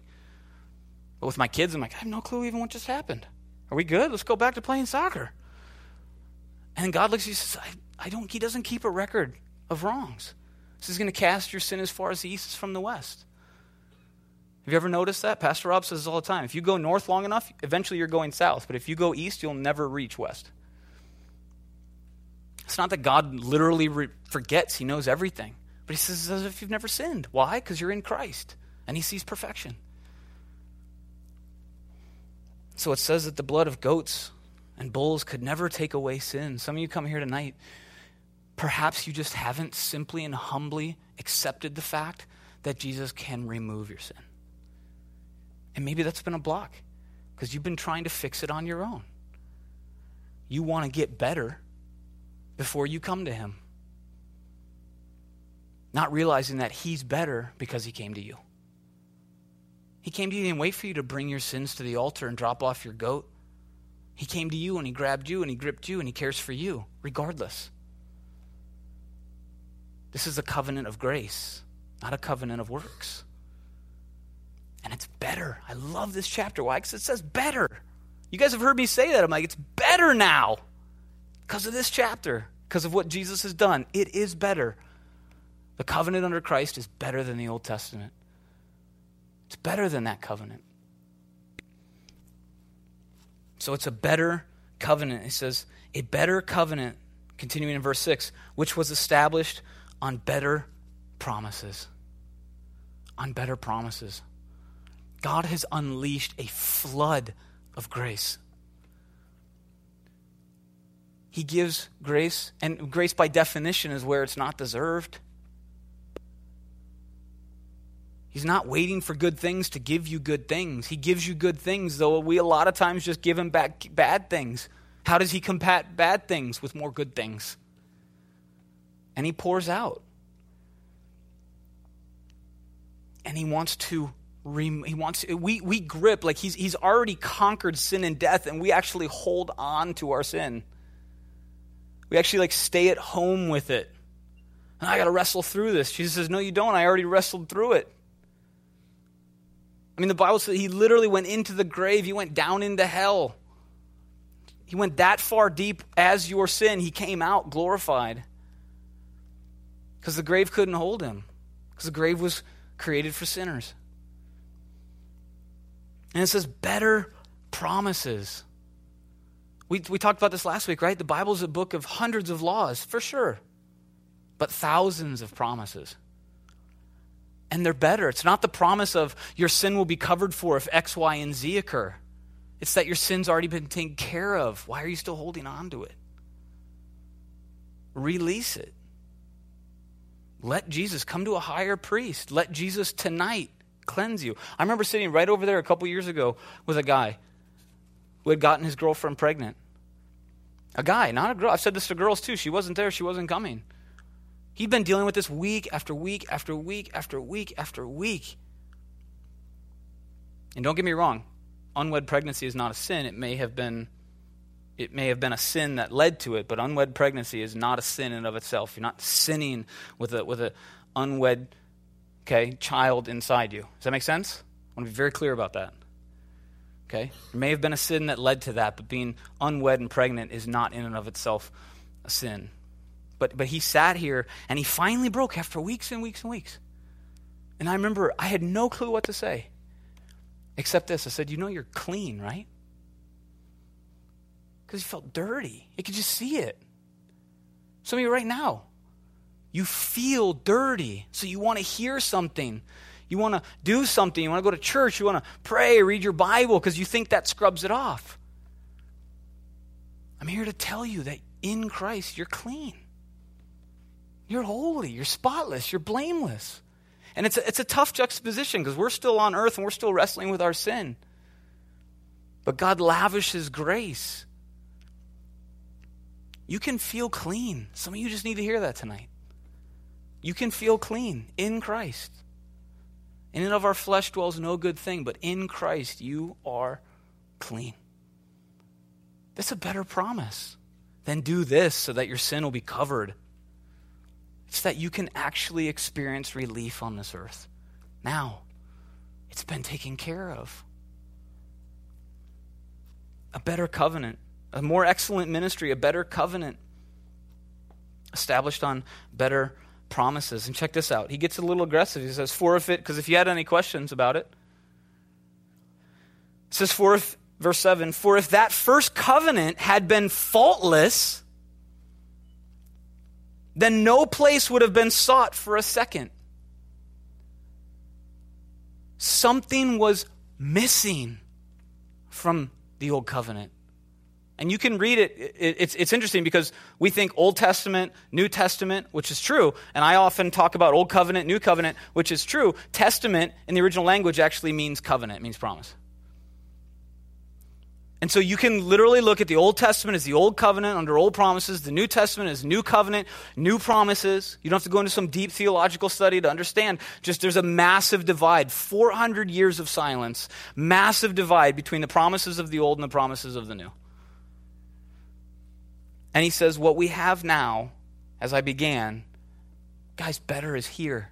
But with my kids, I'm like, I have no clue even what just happened. Are we good? Let's go back to playing soccer. And God looks at you and says, I, I don't, He doesn't keep a record of wrongs. This is going to cast your sin as far as the east is from the west. Have you ever noticed that? Pastor Rob says all the time. If you go north long enough, eventually you're going south. But if you go east, you'll never reach west. It's not that God literally re- forgets, He knows everything. But He says as if you've never sinned. Why? Because you're in Christ and He sees perfection. So it says that the blood of goats and bulls could never take away sin. Some of you come here tonight, perhaps you just haven't simply and humbly accepted the fact that Jesus can remove your sin. And maybe that's been a block because you've been trying to fix it on your own. You want to get better before you come to Him, not realizing that He's better because He came to you. He came to you and wait for you to bring your sins to the altar and drop off your goat. He came to you and he grabbed you and he gripped you and he cares for you, regardless. This is a covenant of grace, not a covenant of works. And it's better. I love this chapter. Why? Because it says better. You guys have heard me say that. I'm like, it's better now because of this chapter, because of what Jesus has done. It is better. The covenant under Christ is better than the Old Testament. It's better than that covenant. So it's a better covenant. It says, a better covenant, continuing in verse 6, which was established on better promises. On better promises. God has unleashed a flood of grace. He gives grace, and grace by definition is where it's not deserved. He's not waiting for good things to give you good things. He gives you good things, though we a lot of times just give him back bad things. How does he combat bad things with more good things? And he pours out. And he wants to he wants we we grip like he's he's already conquered sin and death and we actually hold on to our sin. We actually like stay at home with it. And I got to wrestle through this. Jesus says, "No you don't. I already wrestled through it." I mean, the Bible says he literally went into the grave, he went down into hell. He went that far deep as your sin. He came out glorified. Because the grave couldn't hold him, because the grave was created for sinners. And it says, better promises. We, we talked about this last week, right? The Bible is a book of hundreds of laws, for sure, but thousands of promises and they're better. It's not the promise of your sin will be covered for if X, Y, and Z occur. It's that your sin's already been taken care of. Why are you still holding on to it? Release it. Let Jesus come to a higher priest. Let Jesus tonight cleanse you. I remember sitting right over there a couple years ago with a guy who had gotten his girlfriend pregnant. A guy, not a girl. I've said this to girls too. She wasn't there, she wasn't coming. He'd been dealing with this week after week after week after week after week. And don't get me wrong, unwed pregnancy is not a sin. It may have been it may have been a sin that led to it, but unwed pregnancy is not a sin in and of itself. You're not sinning with a with a unwed okay, child inside you. Does that make sense? I want to be very clear about that. Okay? There may have been a sin that led to that, but being unwed and pregnant is not in and of itself a sin. But, but he sat here and he finally broke after weeks and weeks and weeks. And I remember I had no clue what to say except this. I said, You know, you're clean, right? Because he felt dirty. You could just see it. Some of you right now, you feel dirty. So you want to hear something. You want to do something. You want to go to church. You want to pray, read your Bible because you think that scrubs it off. I'm here to tell you that in Christ, you're clean. You're holy. You're spotless. You're blameless. And it's a, it's a tough juxtaposition because we're still on earth and we're still wrestling with our sin. But God lavishes grace. You can feel clean. Some of you just need to hear that tonight. You can feel clean in Christ. In and of our flesh dwells no good thing, but in Christ you are clean. That's a better promise than do this so that your sin will be covered. It's that you can actually experience relief on this earth. Now, it's been taken care of. A better covenant, a more excellent ministry, a better covenant established on better promises. And check this out. He gets a little aggressive. He says, for forfeit, because if you had any questions about it, it says, for if, verse 7, for if that first covenant had been faultless, then no place would have been sought for a second. Something was missing from the old covenant. And you can read it. It's, it's interesting because we think Old Testament, New Testament, which is true. And I often talk about Old Covenant, New Covenant, which is true. Testament in the original language actually means covenant, it means promise. And so you can literally look at the Old Testament as the Old Covenant under Old promises, the New Testament as New Covenant, New promises. You don't have to go into some deep theological study to understand. Just there's a massive divide, 400 years of silence, massive divide between the promises of the Old and the promises of the New. And he says, What we have now, as I began, guys, better is here.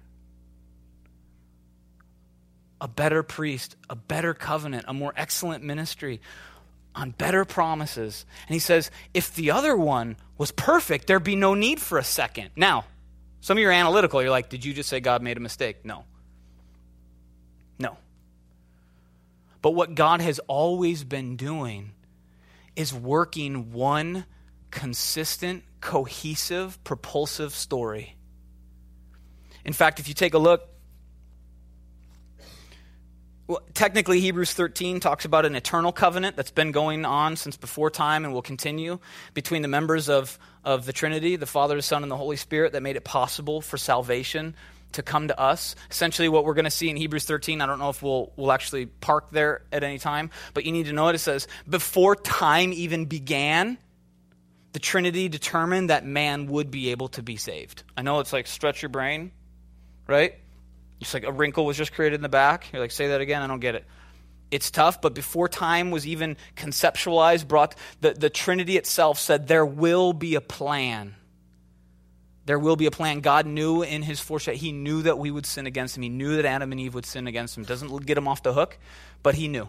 A better priest, a better covenant, a more excellent ministry, on better promises. And he says, if the other one was perfect, there'd be no need for a second. Now, some of you are analytical. You're like, did you just say God made a mistake? No. No. But what God has always been doing is working one consistent, cohesive, propulsive story. In fact, if you take a look, well, technically, Hebrews 13 talks about an eternal covenant that's been going on since before time and will continue between the members of, of the Trinity, the Father, the Son, and the Holy Spirit, that made it possible for salvation to come to us. Essentially, what we're going to see in Hebrews 13, I don't know if we'll, we'll actually park there at any time, but you need to know it. It says, Before time even began, the Trinity determined that man would be able to be saved. I know it's like stretch your brain, right? It's like a wrinkle was just created in the back. You're like, say that again? I don't get it. It's tough, but before time was even conceptualized, brought the, the Trinity itself said there will be a plan. There will be a plan. God knew in his foresight, he knew that we would sin against him. He knew that Adam and Eve would sin against him. Doesn't get him off the hook, but he knew.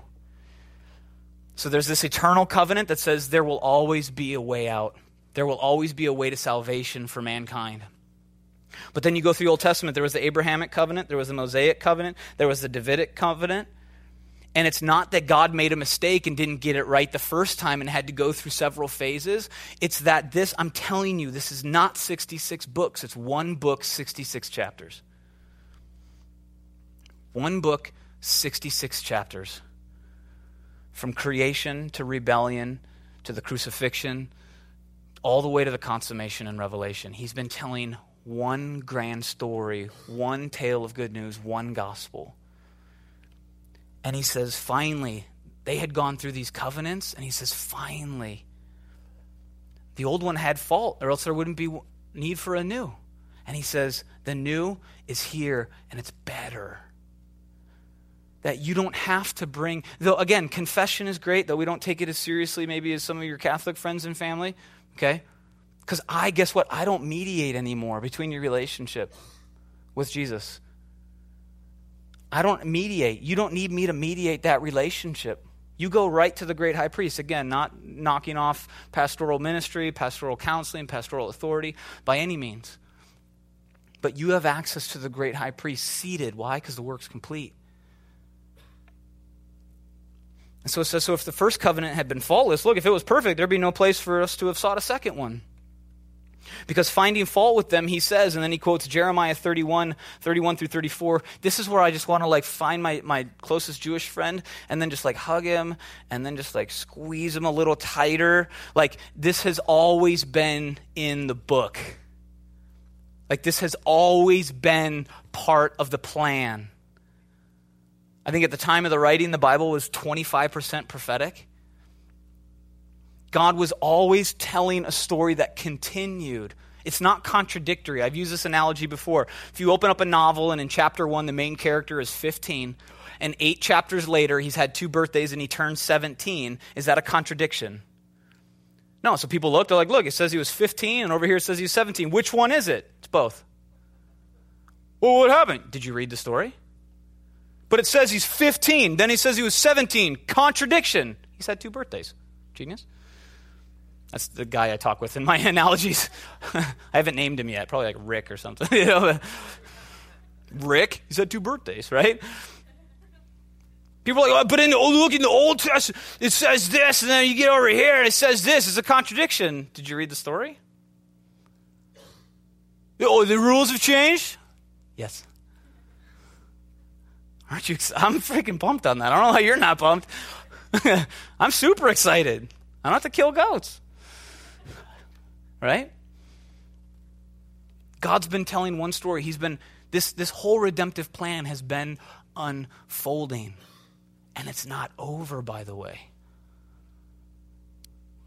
So there's this eternal covenant that says there will always be a way out. There will always be a way to salvation for mankind. But then you go through the Old Testament, there was the Abrahamic covenant, there was the Mosaic covenant, there was the Davidic covenant. And it's not that God made a mistake and didn't get it right the first time and had to go through several phases. It's that this, I'm telling you, this is not 66 books. It's one book, 66 chapters. One book, 66 chapters from creation to rebellion to the crucifixion, all the way to the consummation and revelation. He's been telling one grand story, one tale of good news, one gospel. And he says, finally, they had gone through these covenants, and he says, finally, the old one had fault, or else there wouldn't be need for a new. And he says, the new is here, and it's better. That you don't have to bring, though, again, confession is great, though we don't take it as seriously maybe as some of your Catholic friends and family, okay? Because I, guess what? I don't mediate anymore between your relationship with Jesus. I don't mediate. You don't need me to mediate that relationship. You go right to the great high priest. Again, not knocking off pastoral ministry, pastoral counseling, pastoral authority by any means. But you have access to the great high priest seated. Why? Because the work's complete. And so it says, so if the first covenant had been faultless, look, if it was perfect, there'd be no place for us to have sought a second one. Because finding fault with them, he says, and then he quotes Jeremiah 31, 31 through 34. This is where I just want to like find my, my closest Jewish friend and then just like hug him and then just like squeeze him a little tighter. Like this has always been in the book. Like this has always been part of the plan. I think at the time of the writing, the Bible was 25% prophetic. God was always telling a story that continued. It's not contradictory. I've used this analogy before. If you open up a novel and in chapter one, the main character is 15, and eight chapters later, he's had two birthdays and he turns 17, is that a contradiction? No. So people look, they're like, look, it says he was 15, and over here it says he was 17. Which one is it? It's both. Well, what happened? Did you read the story? But it says he's 15, then he says he was 17. Contradiction. He's had two birthdays. Genius. That's the guy I talk with in my analogies. I haven't named him yet. Probably like Rick or something. you know? Rick, he's had two birthdays, right? People are like, oh, but in the, oh, look in the Old Testament, it says this, and then you get over here and it says this. It's a contradiction. Did you read the story? Oh, the rules have changed? Yes. Aren't you? I'm freaking pumped on that. I don't know how you're not pumped. I'm super excited. I don't have to kill goats right? God's been telling one story. He's been, this, this whole redemptive plan has been unfolding. And it's not over, by the way.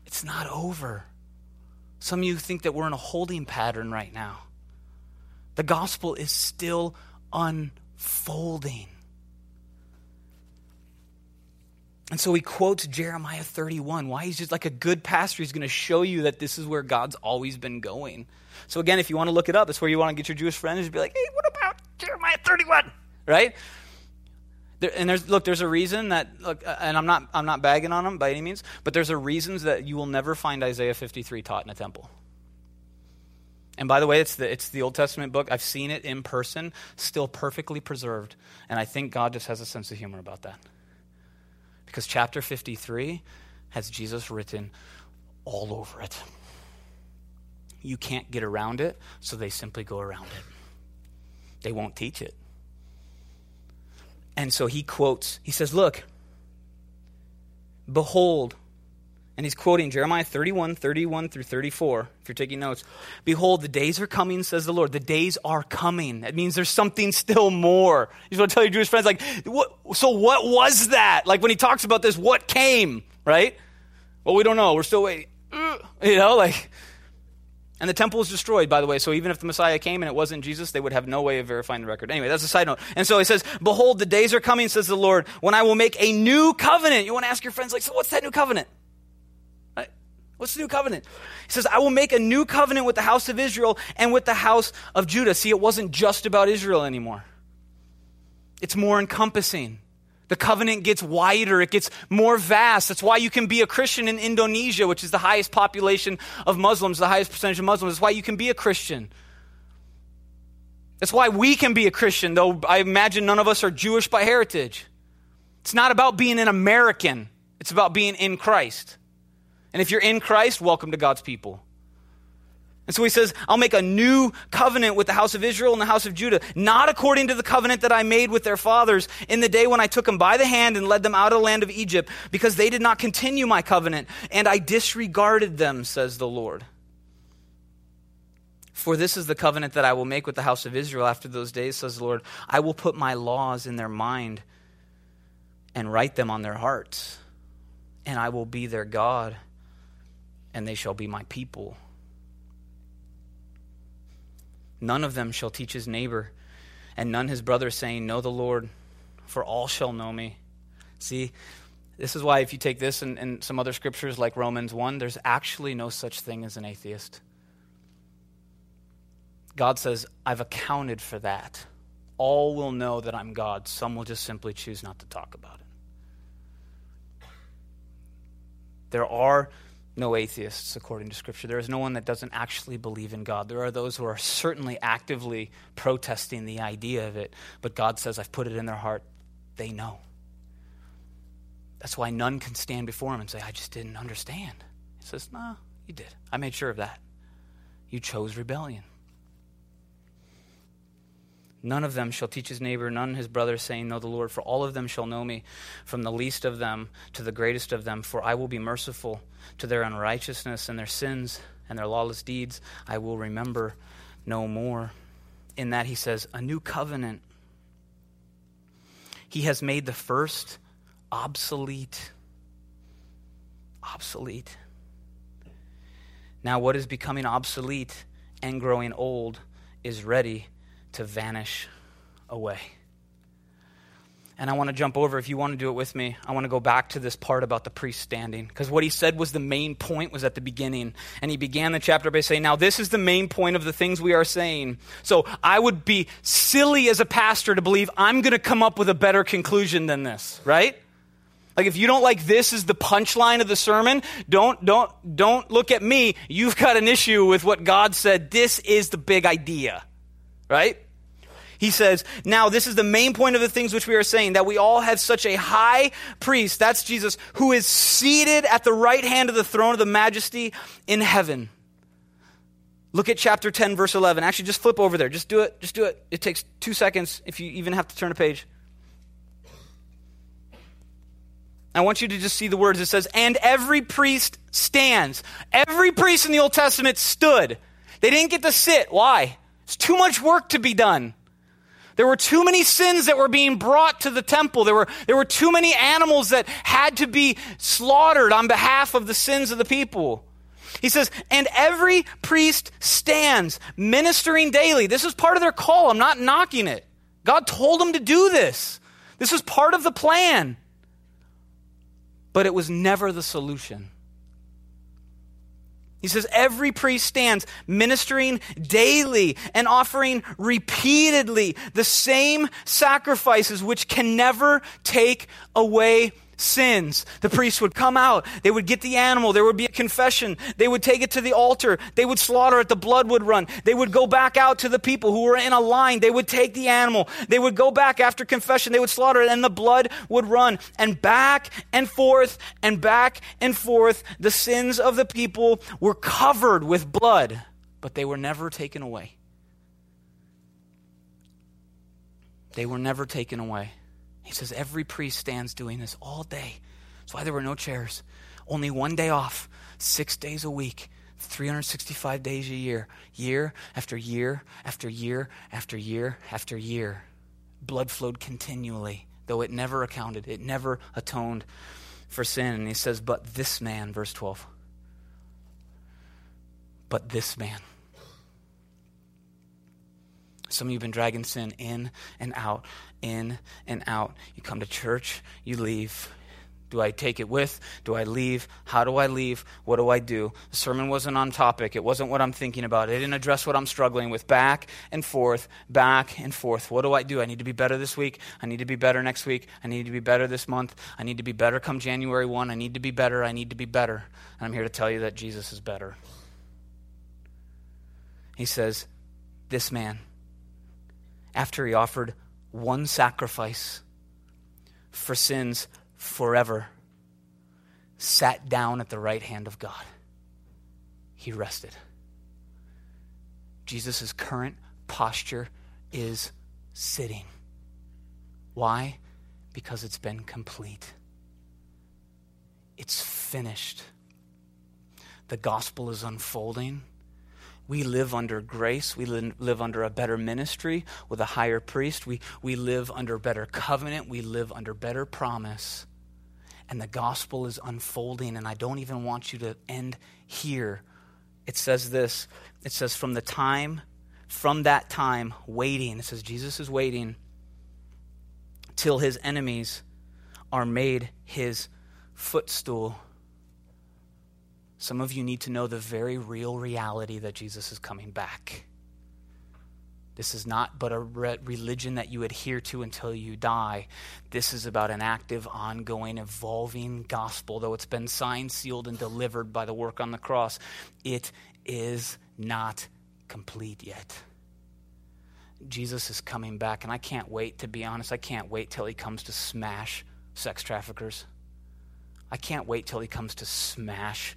It's not over. Some of you think that we're in a holding pattern right now. The gospel is still unfolding. And so he quotes Jeremiah 31. Why? He's just like a good pastor. He's going to show you that this is where God's always been going. So, again, if you want to look it up, that's where you want to get your Jewish friends to be like, hey, what about Jeremiah 31? Right? There, and there's look, there's a reason that look, uh, and I'm not I'm not bagging on them by any means, but there's a reasons that you will never find Isaiah 53 taught in a temple. And by the way, it's the it's the Old Testament book. I've seen it in person, still perfectly preserved, and I think God just has a sense of humor about that. Because chapter 53 has Jesus written all over it. You can't get around it, so they simply go around it. They won't teach it. And so he quotes, he says, Look, behold, and he's quoting Jeremiah 31, 31 through 34, if you're taking notes. Behold, the days are coming, says the Lord. The days are coming. That means there's something still more. You just want to tell your Jewish friends, like, what, so what was that? Like when he talks about this, what came, right? Well, we don't know. We're still waiting. You know, like, and the temple was destroyed, by the way. So even if the Messiah came and it wasn't Jesus, they would have no way of verifying the record. Anyway, that's a side note. And so he says, Behold, the days are coming, says the Lord, when I will make a new covenant. You want to ask your friends, like, so what's that new covenant? What's the new covenant? He says, I will make a new covenant with the house of Israel and with the house of Judah. See, it wasn't just about Israel anymore, it's more encompassing. The covenant gets wider, it gets more vast. That's why you can be a Christian in Indonesia, which is the highest population of Muslims, the highest percentage of Muslims. That's why you can be a Christian. That's why we can be a Christian, though I imagine none of us are Jewish by heritage. It's not about being an American, it's about being in Christ. And if you're in Christ, welcome to God's people. And so he says, I'll make a new covenant with the house of Israel and the house of Judah, not according to the covenant that I made with their fathers in the day when I took them by the hand and led them out of the land of Egypt, because they did not continue my covenant, and I disregarded them, says the Lord. For this is the covenant that I will make with the house of Israel after those days, says the Lord. I will put my laws in their mind and write them on their hearts, and I will be their God, and they shall be my people. None of them shall teach his neighbor, and none his brother, saying, Know the Lord, for all shall know me. See, this is why if you take this and, and some other scriptures like Romans 1, there's actually no such thing as an atheist. God says, I've accounted for that. All will know that I'm God. Some will just simply choose not to talk about it. There are no atheists, according to Scripture. There is no one that doesn't actually believe in God. There are those who are certainly actively protesting the idea of it, but God says, I've put it in their heart. They know. That's why none can stand before him and say, I just didn't understand. He says, No, you did. I made sure of that. You chose rebellion. None of them shall teach his neighbor, none his brother, saying, Know the Lord, for all of them shall know me, from the least of them to the greatest of them. For I will be merciful to their unrighteousness and their sins and their lawless deeds. I will remember no more. In that he says, A new covenant. He has made the first obsolete. Obsolete. Now, what is becoming obsolete and growing old is ready to vanish away. And I want to jump over, if you want to do it with me, I want to go back to this part about the priest standing. Because what he said was the main point was at the beginning. And he began the chapter by saying, Now, this is the main point of the things we are saying. So I would be silly as a pastor to believe I'm going to come up with a better conclusion than this, right? Like if you don't like this is the punchline of the sermon, don't don't don't look at me. You've got an issue with what God said. This is the big idea. Right? He says, Now, this is the main point of the things which we are saying, that we all have such a high priest, that's Jesus, who is seated at the right hand of the throne of the majesty in heaven. Look at chapter 10, verse 11. Actually, just flip over there. Just do it. Just do it. It takes two seconds if you even have to turn a page. I want you to just see the words. It says, And every priest stands. Every priest in the Old Testament stood. They didn't get to sit. Why? It's too much work to be done. There were too many sins that were being brought to the temple. There were, there were too many animals that had to be slaughtered on behalf of the sins of the people. He says, and every priest stands ministering daily. This is part of their call. I'm not knocking it. God told them to do this. This was part of the plan. But it was never the solution. He says, every priest stands ministering daily and offering repeatedly the same sacrifices which can never take away sins. The priest would come out, they would get the animal, there would be a confession, they would take it to the altar, they would slaughter it, the blood would run. They would go back out to the people who were in a line, they would take the animal, they would go back after confession, they would slaughter it, and the blood would run. And back and forth and back and forth, the sins of the people were covered with blood, but they were never taken away. They were never taken away. He says every priest stands doing this all day. That's why there were no chairs. Only one day off, six days a week, 365 days a year, year after year after year after year after year. Blood flowed continually, though it never accounted, it never atoned for sin. And he says, But this man, verse 12, but this man. Some of you have been dragging sin in and out, in and out. You come to church, you leave. Do I take it with? Do I leave? How do I leave? What do I do? The sermon wasn't on topic. It wasn't what I'm thinking about. It didn't address what I'm struggling with. Back and forth, back and forth. What do I do? I need to be better this week. I need to be better next week. I need to be better this month. I need to be better come January 1. I need to be better. I need to be better. And I'm here to tell you that Jesus is better. He says, This man, after he offered one sacrifice for sins forever, sat down at the right hand of God. He rested. Jesus' current posture is sitting. Why? Because it's been complete. It's finished. The gospel is unfolding. We live under grace. We live under a better ministry with a higher priest. We, we live under better covenant. We live under better promise. And the gospel is unfolding, and I don't even want you to end here. It says this it says, from the time, from that time, waiting. It says, Jesus is waiting till his enemies are made his footstool. Some of you need to know the very real reality that Jesus is coming back. This is not but a re- religion that you adhere to until you die. This is about an active, ongoing, evolving gospel. Though it's been signed, sealed, and delivered by the work on the cross, it is not complete yet. Jesus is coming back, and I can't wait, to be honest. I can't wait till he comes to smash sex traffickers. I can't wait till he comes to smash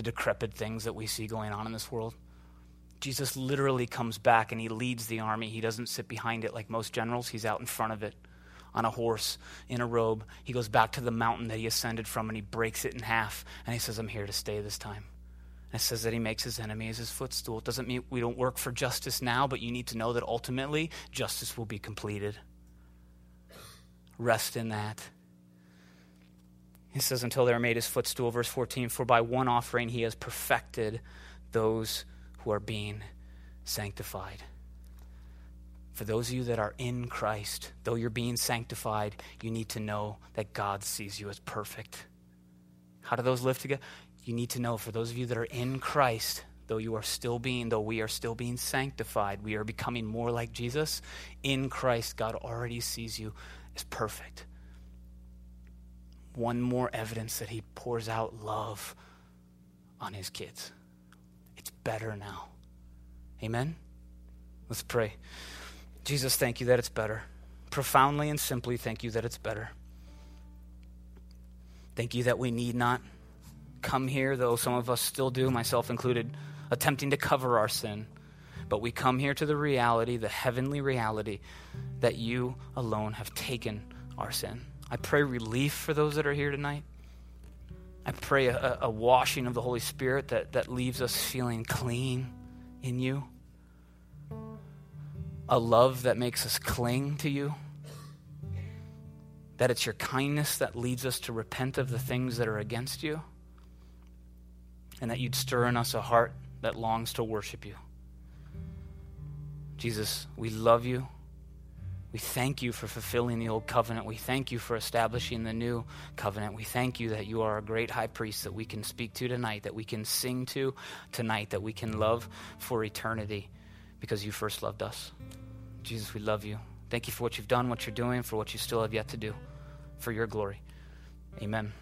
the decrepit things that we see going on in this world. Jesus literally comes back and he leads the army. He doesn't sit behind it like most generals, he's out in front of it on a horse in a robe. He goes back to the mountain that he ascended from and he breaks it in half. And he says, I'm here to stay this time. And it says that he makes his enemies his footstool. It doesn't mean we don't work for justice now, but you need to know that ultimately justice will be completed. Rest in that. He says, until they are made his footstool, verse 14, for by one offering he has perfected those who are being sanctified. For those of you that are in Christ, though you're being sanctified, you need to know that God sees you as perfect. How do those live together? You need to know for those of you that are in Christ, though you are still being, though we are still being sanctified, we are becoming more like Jesus. In Christ, God already sees you as perfect one more evidence that he pours out love on his kids. It's better now. Amen? Let's pray. Jesus, thank you that it's better. Profoundly and simply, thank you that it's better. Thank you that we need not come here, though some of us still do, myself included, attempting to cover our sin. But we come here to the reality, the heavenly reality, that you alone have taken our sin. I pray relief for those that are here tonight. I pray a, a, washing of the Holy Spirit that, that leaves us feeling clean in you. A love that makes us cling to you. That it's your kindness that leads us to repent of the things that are against you. And that you'd stir in us a heart that longs to worship you. Jesus, we love you. We thank you for fulfilling the old covenant. We thank you for establishing the new covenant. We thank you that you are a great high priest that we can speak to tonight, that we can sing to tonight, that we can love for eternity because you first loved us. Jesus, we love you. Thank you for what you've done, what you're doing, for what you still have yet to do, for your glory. Amen.